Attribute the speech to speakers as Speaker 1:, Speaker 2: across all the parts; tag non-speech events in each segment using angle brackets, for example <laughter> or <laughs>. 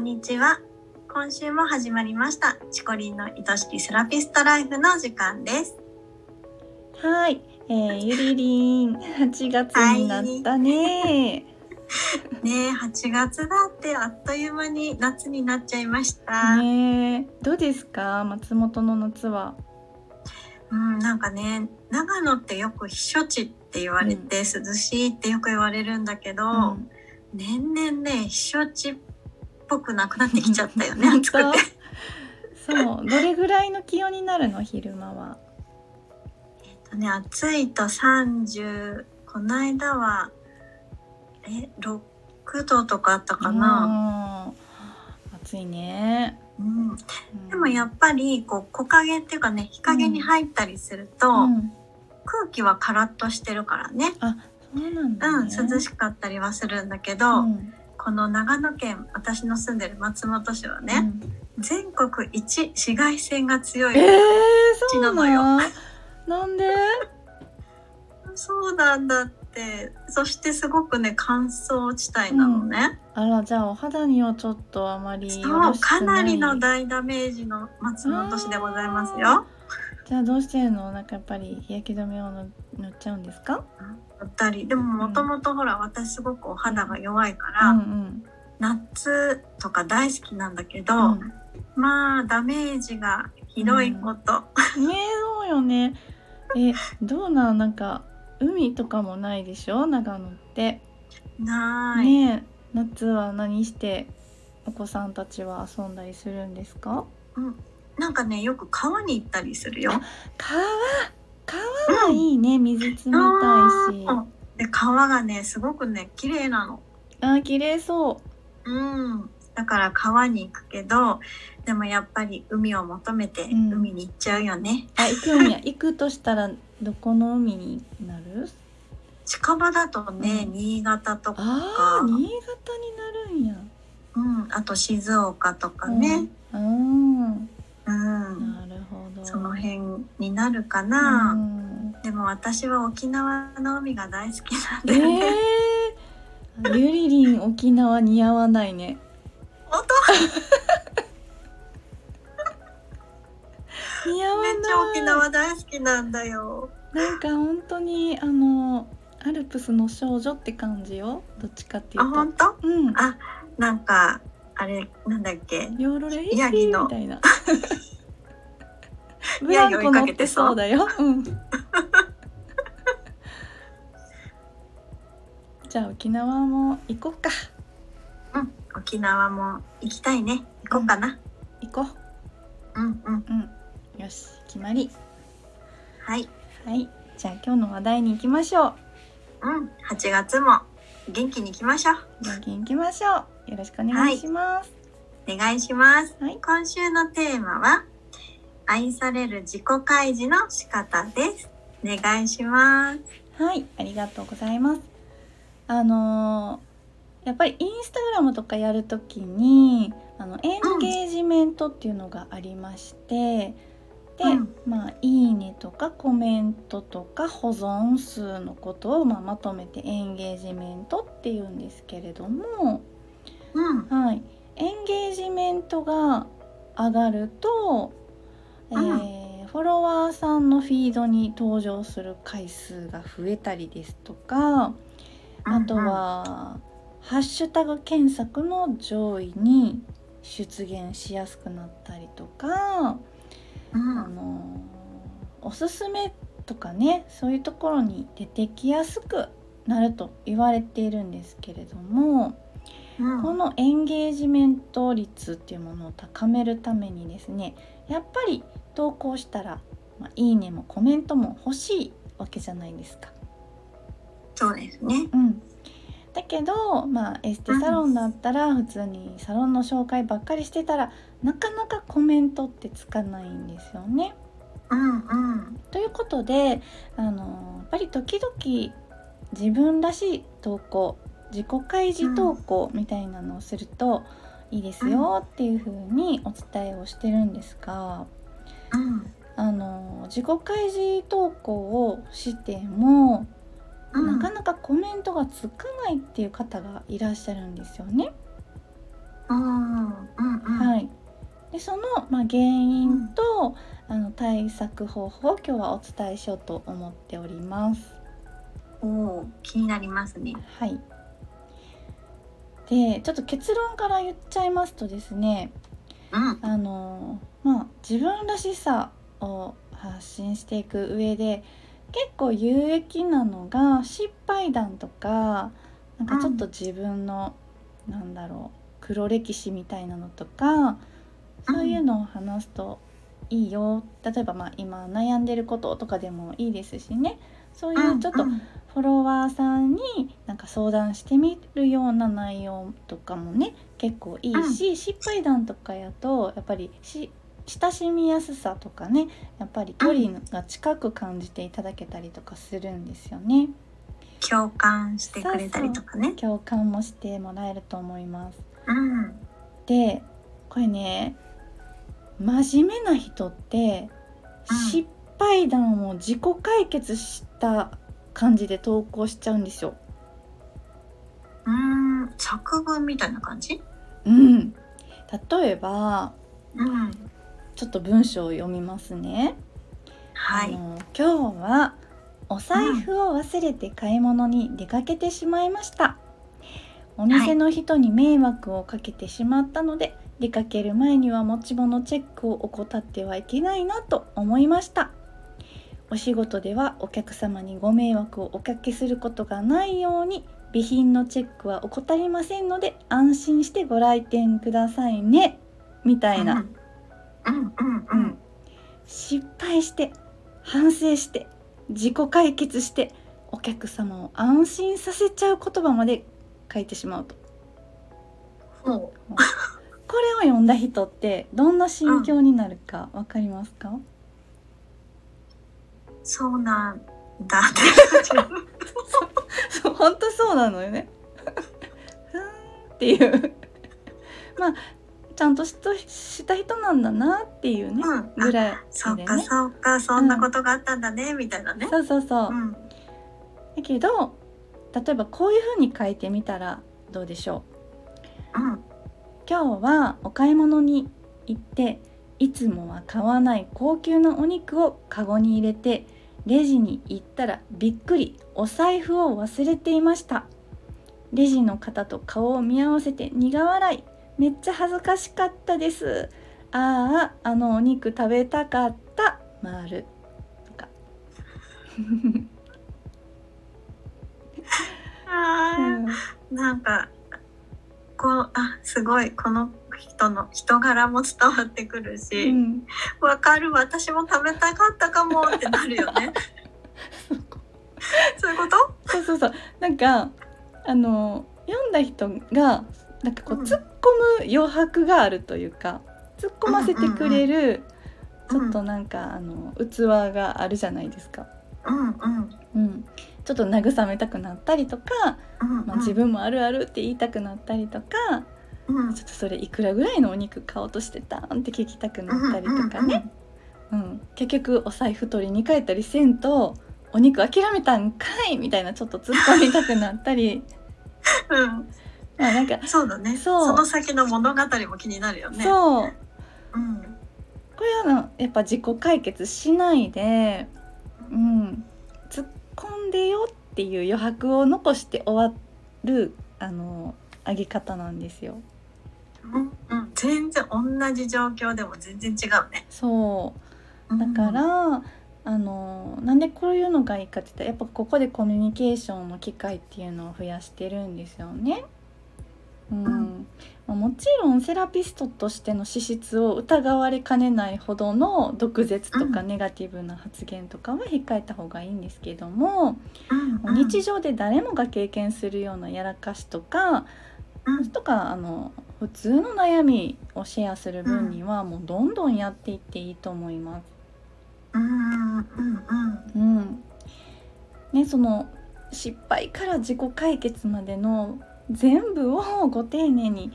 Speaker 1: んにちは。今週も始まりました。チコリンの愛しきセラピストライフの時間です。
Speaker 2: はい、えー、ゆりりん、8月になったね。
Speaker 1: ねえ、8月だってあっという間に夏になっちゃいました。
Speaker 2: ねえどうですか、松本の夏は。
Speaker 1: うん、なんかね、長野ってよく避暑地って言われて、涼しいってよく言われるんだけど、
Speaker 2: うん
Speaker 1: 年々ね、避暑地っぽくなくなってきちゃったよね、<laughs> 暑くて。
Speaker 2: そう、どれぐらいの気温になるの、昼間は？
Speaker 1: ね、暑いと30、この間は、え、6度とかあったかな？
Speaker 2: うん。暑いね。
Speaker 1: うん、
Speaker 2: うん
Speaker 1: でもやっぱりこう木陰っていうかね日陰に入ったりすると、
Speaker 2: うん、
Speaker 1: 空気はカラッとしてるからね、
Speaker 2: あ、そうなん
Speaker 1: う
Speaker 2: だ。
Speaker 1: 涼しかったりはするんだけど、
Speaker 2: うん
Speaker 1: この長野県私の住んでる松本市はね、
Speaker 2: うん。
Speaker 1: 全国一紫外線が強い、
Speaker 2: えー、そう
Speaker 1: なのよ
Speaker 2: なんで？
Speaker 1: そうなんだ <laughs> ってそしてすごくね乾燥地帯なのね、
Speaker 2: あら、じゃあ、お肌にはちょっとあまりよ
Speaker 1: そう。かなりの大ダメージの松本市でございますよ。
Speaker 2: じゃあどうしてるの？なんかやっぱり日焼け止めを塗塗っちゃうんですか？
Speaker 1: だったり。でももともとほら私すごくお肌が弱いから、
Speaker 2: うん
Speaker 1: 夏とか大好きなんだけど、
Speaker 2: うん、うん、
Speaker 1: まあダメージがひどいこと、
Speaker 2: ねそうよね。えどうなんなんか海とかもないでしょ？長野って。
Speaker 1: ない、
Speaker 2: ね夏は何してお子さんたちは遊んだりするんですか？
Speaker 1: なんかねよく川に行ったりするよ。
Speaker 2: 川？川はいいね、水冷たいし。
Speaker 1: うんで川がねすごくね綺麗なの。
Speaker 2: あ綺麗そう。
Speaker 1: うん。だから川に行くけどでもやっぱり海を求めて
Speaker 2: うん。
Speaker 1: 海に行っちゃうよね、
Speaker 2: あ行くんや。行くとしたらどこの海になる？
Speaker 1: 近場だとね、
Speaker 2: うん。
Speaker 1: 新潟とか、
Speaker 2: あー新潟になるんや。
Speaker 1: うん、あと静岡とかね、
Speaker 2: うん、
Speaker 1: うん。
Speaker 2: なるほど。
Speaker 1: その辺になるかな、
Speaker 2: うん。
Speaker 1: でも私は沖縄の海が大好きなん
Speaker 2: え
Speaker 1: だよね。
Speaker 2: ー、ゆりりん沖縄似合わないね。
Speaker 1: 本当？めっちゃ沖縄大好きなんだよ。
Speaker 2: なんか本当にあのアルプスの少女って感じよ。どっちかってい
Speaker 1: あ、
Speaker 2: うと。
Speaker 1: 本当？
Speaker 2: うん。
Speaker 1: あ、なんかあれなんだっけ？
Speaker 2: ヨーロレイ
Speaker 1: ヤギの。
Speaker 2: みたいな。<laughs> ブランコ乗ってそうだよ。うん。<laughs> じゃあ沖縄も行こうか。
Speaker 1: うん、沖縄も行きたいね。行こうかな。
Speaker 2: 行こ
Speaker 1: う。んうん。
Speaker 2: ううんよし決まり
Speaker 1: はい。
Speaker 2: はいじゃあ今日の話題に行きましょう
Speaker 1: うん。8月も元気に行きましょう。
Speaker 2: 元気に行きましょうよろしくお願いします
Speaker 1: お願いします。
Speaker 2: はい
Speaker 1: 今週のテーマは愛される自己開示の仕方です。お願いします。
Speaker 2: はい、ありがとうございます。あのーやっぱりインスタグラムとかやるときにあのエンゲージメントっていうのがありまして、で、
Speaker 1: うん。
Speaker 2: まあ「いいね」とかコメントとか保存数のことを、まあ、まとめてエンゲージメントっていうんですけれども、
Speaker 1: うん。
Speaker 2: はい、エンゲージメントが上がると、えーフォロワーさんのフィードに登場する回数が増えたりですとかあとは、ハッシュタグ検索の上位に出現しやすくなったりとか、
Speaker 1: うん、
Speaker 2: あのおすすめとかねそういうところに出てきやすくなると言われているんですけれども。
Speaker 1: うん、
Speaker 2: このエンゲージメント率っていうものを高めるためにですねやっぱり投稿したら、まあ、いいねもコメントも欲しいわけじゃないですか。
Speaker 1: そうですね。
Speaker 2: うん、だけど、まあ、エステサロンだったら普通にサロンの紹介ばっかりしてたらなかなかコメントってつかないんですよね。
Speaker 1: うんうん。
Speaker 2: ということであのやっぱり時々自分らしい投稿自己開示投稿みたいなのをするといいですよっていう風にお伝えをしてるんですが
Speaker 1: うん
Speaker 2: あの自己開示投稿をしても
Speaker 1: うん
Speaker 2: なかなかコメントがつかないっていう方がいらっしゃるんですよね。
Speaker 1: うんうんうん
Speaker 2: はい、でその、まあ、原因と、あの対策方法を今日はお伝えしようと思っております。
Speaker 1: おお気になりますね。
Speaker 2: はい、でちょっと結論から言っちゃいますとですね
Speaker 1: うん
Speaker 2: あのまあ自分らしさを発信していく上で結構有益なのが失敗談とかなんかちょっと自分の、なんだろう黒歴史みたいなのとかそういうのを話すといいよ例えばまあ今悩んでることとかでもいいですしねそういうちょっと
Speaker 1: うん
Speaker 2: フォロワーさんになんか相談してみるような内容とかもね結構いいし、失敗談とかやとやっぱりし親しみやすさとかねやっぱり距離が近く感じていただけたりとかするんですよね。
Speaker 1: 共感してくれたりとかね。
Speaker 2: 共感もしてもらえると思います。
Speaker 1: うん
Speaker 2: でこれね真面目な人って
Speaker 1: うん
Speaker 2: 失敗談を自己解決した感じで投稿しちゃうんですよ。
Speaker 1: うん作文みたいな感じ？
Speaker 2: うん、例えば
Speaker 1: うん
Speaker 2: ちょっと文章を読みますね。
Speaker 1: はい。
Speaker 2: あの今日はお財布を忘れて買い物に出かけてしまいました。お店の人に迷惑をかけてしまったので、出かける前には持ち物チェックを怠ってはいけないなと思いました。お仕事ではお客様にご迷惑をおかけすることがないように備品のチェックは怠りませんので安心してご来店くださいね。みたいな、
Speaker 1: うん。うん。うん。う
Speaker 2: うん。ん。失敗して反省して自己解決してお客様を安心させちゃう言葉まで書いてしまうと。
Speaker 1: ほう。
Speaker 2: これを読んだ人ってどんな心境になるかわかりますか、
Speaker 1: そうなんだ。<laughs>
Speaker 2: そう本当そうなのよね。<laughs> ふーんっていう。<laughs> まあちゃんとしとした人なんだなっていうね、
Speaker 1: うん。
Speaker 2: ぐらい
Speaker 1: そうかそうか。そんなことがあったんだね。みたいなね。
Speaker 2: そうそうそう、
Speaker 1: うん。
Speaker 2: だけど例えばこういうふうに書いてみたらどうでしょう？
Speaker 1: うん
Speaker 2: 今日はお買い物に行っていつもは買わない高級なお肉をカゴに入れてレジに行ったらびっくりお財布を忘れていました。レジの方と顔を見合わせて苦笑いめっちゃ恥ずかしかったです。あああのお肉食べたかった丸。とか、
Speaker 1: あーなんかこうあすごい。この人の人柄も伝わってくる
Speaker 2: う
Speaker 1: し
Speaker 2: ん、
Speaker 1: わ、かる。私も食べたかったかもってなるよね。<laughs> そういうこと？
Speaker 2: そうそうそう。なんかあの読んだ人がなんかこ
Speaker 1: う
Speaker 2: うん。突っ込む余白があるというか突っ込ませてくれるち
Speaker 1: うん
Speaker 2: ょっとなんかあの器があるじゃないですか。
Speaker 1: うんうん。
Speaker 2: うん、ちょっと慰めたくなったりとか、
Speaker 1: うん
Speaker 2: まあ、自分もあるあるって言いたくなったりとか、
Speaker 1: うん。
Speaker 2: ちょっとそれいくらぐらいのお肉買おうとしてたんって聞きたくなったりとかね、うん結局お財布取りに帰ったりせんとお肉諦めたんかいみたいなちょっと突っ込みたくなったり。<laughs>
Speaker 1: うん。うん
Speaker 2: まあなんか、
Speaker 1: そうだね。
Speaker 2: そう。
Speaker 1: その先の物語も気になるよね。
Speaker 2: そう。
Speaker 1: うん。
Speaker 2: これはあのやっぱ自己解決しないで、うん、突っ込んでよっていう余白を残して終わるあの上げ方なんですよ。
Speaker 1: うんうん全然同じ状況でも全然違うね
Speaker 2: そうだから、あのなんでこういうのがいいかって言ったらやっぱここでコミュニケーションの機会っていうのを増やしてるんですよね。うん。もちろんセラピストとしての資質を疑われかねないほどの毒舌とか
Speaker 1: うん。
Speaker 2: ネガティブな発言とかは控えた方がいいんですけども、
Speaker 1: うんうん。
Speaker 2: 日常で誰もが経験するようなやらかしとか
Speaker 1: うん。
Speaker 2: とかあの普通の悩みをシェアする分にはもうどんどんやっていっていいと思います。
Speaker 1: うんうんうん。
Speaker 2: うん。ね、その失敗から自己解決までの全部をご丁寧に、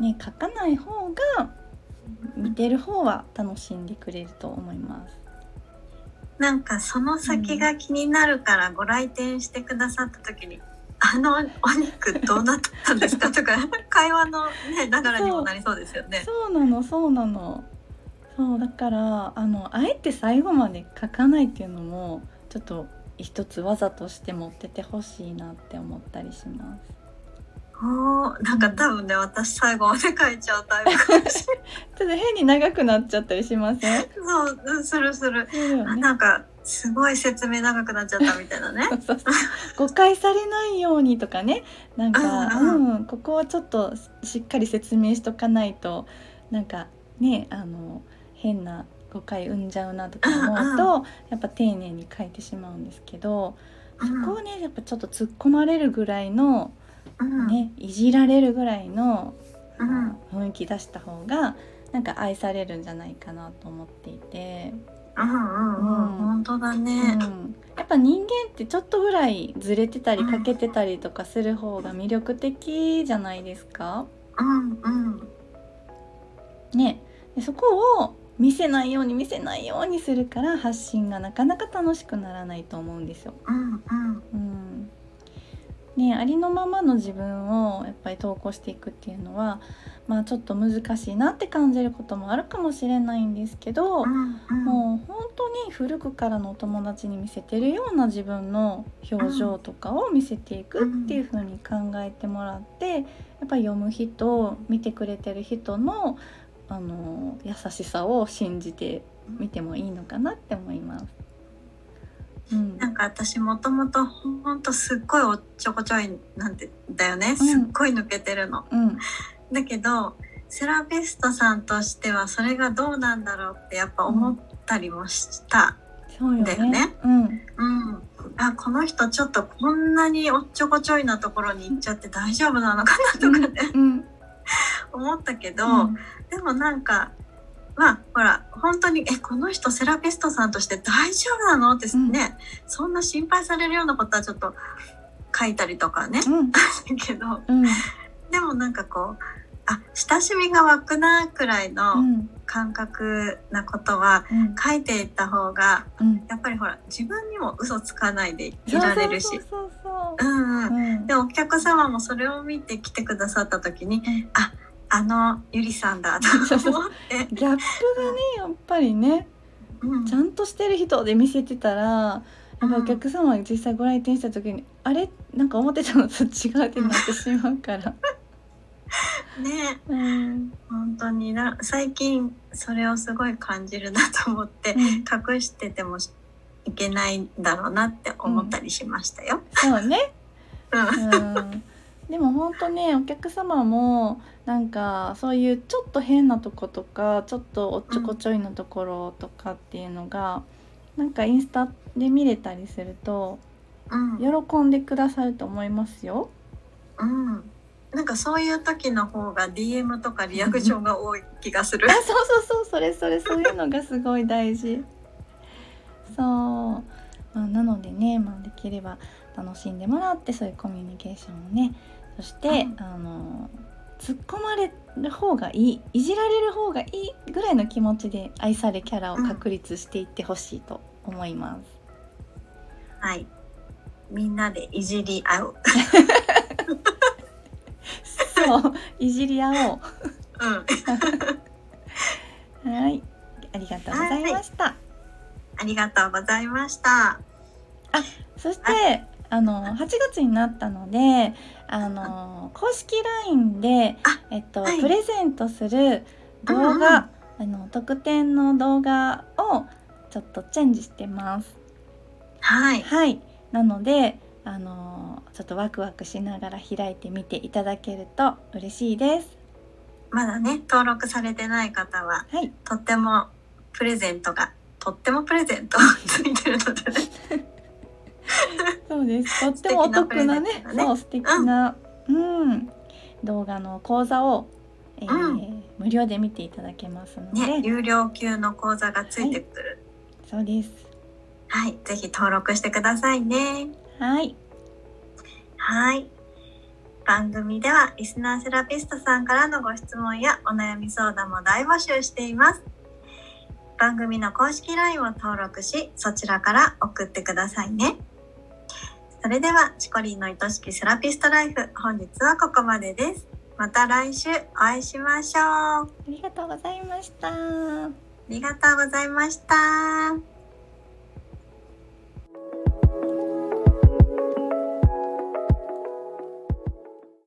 Speaker 2: ね、書かない方が見てる方は楽しんでくれると思います。
Speaker 1: なんかその先が気になるからご来店してくださった時に、あのお肉どうなったんですかとか <laughs> 会話のねながらにもなりそうですよね。
Speaker 2: そうなのそうなのそうだからあのあえて最後まで書かないっていうのもちょっと一つ技として持っててほしいなって思ったりします。
Speaker 1: おーなんか多分ね私最後まで書いちゃうタイプかもしれない。<laughs>
Speaker 2: ちょっと変に長くなっちゃったりしません？
Speaker 1: そううんするする。
Speaker 2: ね。
Speaker 1: なんかすごい説明長くなっちゃったみたいなね。<laughs>
Speaker 2: そうそう。誤解されないようにとかね。なんか、
Speaker 1: うん
Speaker 2: うん。ここはちょっとしっかり説明しとかないとなんかねあの変な誤解生んじゃうなとか思うと、やっぱ丁寧に書いてしまうんですけど、そこをねやっぱちょっと突っ込まれるぐらいの、
Speaker 1: うん
Speaker 2: ねいじられるぐらいの、
Speaker 1: うん。
Speaker 2: 雰囲気出した方がなんか愛されるんじゃないかなと思っていて。
Speaker 1: うんうんうん。本当だ
Speaker 2: う
Speaker 1: ね。
Speaker 2: ん、やっぱ人間ってちょっとぐらいずれてたり欠けてたりとかする方が魅力的じゃないですか？
Speaker 1: うんうん。
Speaker 2: ね、でそこを見せないように見せないようにするから発信がなかなか楽しくならないと思うんですよ。
Speaker 1: うんうん。
Speaker 2: うんね、ありのままの自分をやっぱり投稿していくっていうのは、まあ、ちょっと難しいなって感じることもあるかもしれないんですけど、
Speaker 1: うんうん
Speaker 2: もう本当に古くからのお友達に見せてるような自分の表情とかを見せていくっていう風に考えてもらってやっぱり読む人見てくれてる人のあの優しさを信じてみてもいいのかなって思います。うん。
Speaker 1: なんか私もともとほんとすっごいおっちょこちょいなんてだよね。すっごい抜けてるの。
Speaker 2: うん。
Speaker 1: だけどセラピストさんとしてはそれがどうなんだろうってやっぱ思ったりもした。
Speaker 2: そうよね。
Speaker 1: だよね。
Speaker 2: うん。
Speaker 1: うん、あこの人ちょっとこんなにおっちょこちょいなところに行っちゃって大丈夫なのかなとかね、
Speaker 2: うん。<laughs>
Speaker 1: 思ったけど、
Speaker 2: うん。
Speaker 1: でもなんかまあほら本当に「えこの人セラピストさんとして大丈夫なの?」ってね、そんな心配されるようなことはちょっと書いたりとかね、
Speaker 2: うん。<laughs>
Speaker 1: けど
Speaker 2: うん。
Speaker 1: でもなんかこうあ親しみが湧くなくらいうの
Speaker 2: ん。
Speaker 1: 感覚なことは
Speaker 2: うん。
Speaker 1: 書いていった方が
Speaker 2: うん。
Speaker 1: やっぱりほら自分にも嘘つかないでいられるし。
Speaker 2: そうそうそう
Speaker 1: うんう。ん
Speaker 2: そう。うん。
Speaker 1: でお客様もそれを見て来てくださった時に、
Speaker 2: ん。
Speaker 1: ああのゆりさんだ
Speaker 2: そうそう。
Speaker 1: と思って、
Speaker 2: ギャップがねやっぱりね
Speaker 1: うん。
Speaker 2: ちゃんとしてる人で見せてたらやっぱお客様が実際ご来店した時に、あれ？なんか思ってたのと違うってなってしまうから。<laughs>
Speaker 1: ね。
Speaker 2: うん。
Speaker 1: 本当にな最近それをすごい感じるなと思って、隠しててもいけないんだろうなって思ったりしましたよ。
Speaker 2: そうね、
Speaker 1: うん。
Speaker 2: うん、でも本当ねお客様もなんかそういうちょっと変なとことかちょっとおっちょこちょいのところとかっていうのが、なんかインスタで見れたりすると
Speaker 1: うん。
Speaker 2: 喜んでくださると思いますよ。
Speaker 1: うん。なんかそういう時の方が DM とかリアクションが多い気がする。<laughs>
Speaker 2: あ。そうそうそうそれそれそういうのがすごい大事。そう、まあ、なのでね、まあ、できれば楽しんでもらってそういうコミュニケーションをねそして、
Speaker 1: うん
Speaker 2: あの突っ込まれる方がいいいじられる方がいいぐらいの気持ちで愛されキャラを確立していってほしいと思います。
Speaker 1: はい。みんなでいじり合う。
Speaker 2: そういじり合おう
Speaker 1: うん。<laughs>
Speaker 2: はいありがとうございました。
Speaker 1: ありがとうございました。
Speaker 2: そしてあの8月になったのであの公式 LINE で、えっと
Speaker 1: はい
Speaker 2: プレゼントする動画、あの特典の動画をちょっとチェンジしてます。
Speaker 1: はい。
Speaker 2: はいなのであのちょっとワクワクしながら開いてみていただけると嬉しいです。
Speaker 1: まだね、登録されてない方は、
Speaker 2: はい
Speaker 1: とってもプレゼントが、とってもプレゼントついてるのでね。<laughs>
Speaker 2: そうです。とってもお得なね
Speaker 1: ね
Speaker 2: そう素敵な、うん、動画の講座を、えー
Speaker 1: う
Speaker 2: 無料で見ていただけますので、
Speaker 1: ね、有料級の講座がついてくる。
Speaker 2: そうです。
Speaker 1: はい。ぜひ登録してくださいね。
Speaker 2: はい、
Speaker 1: はい。番組ではリスナーセラピストさんからのご質問やお悩み相談も大募集しています。番組の公式 LINE を登録し、そちらから送ってくださいね。それではチコリンの愛しきセラピストライフ本日はここまでです。また来週お会いしましょう。あ
Speaker 2: りがとうございました。あ
Speaker 1: りがとうございました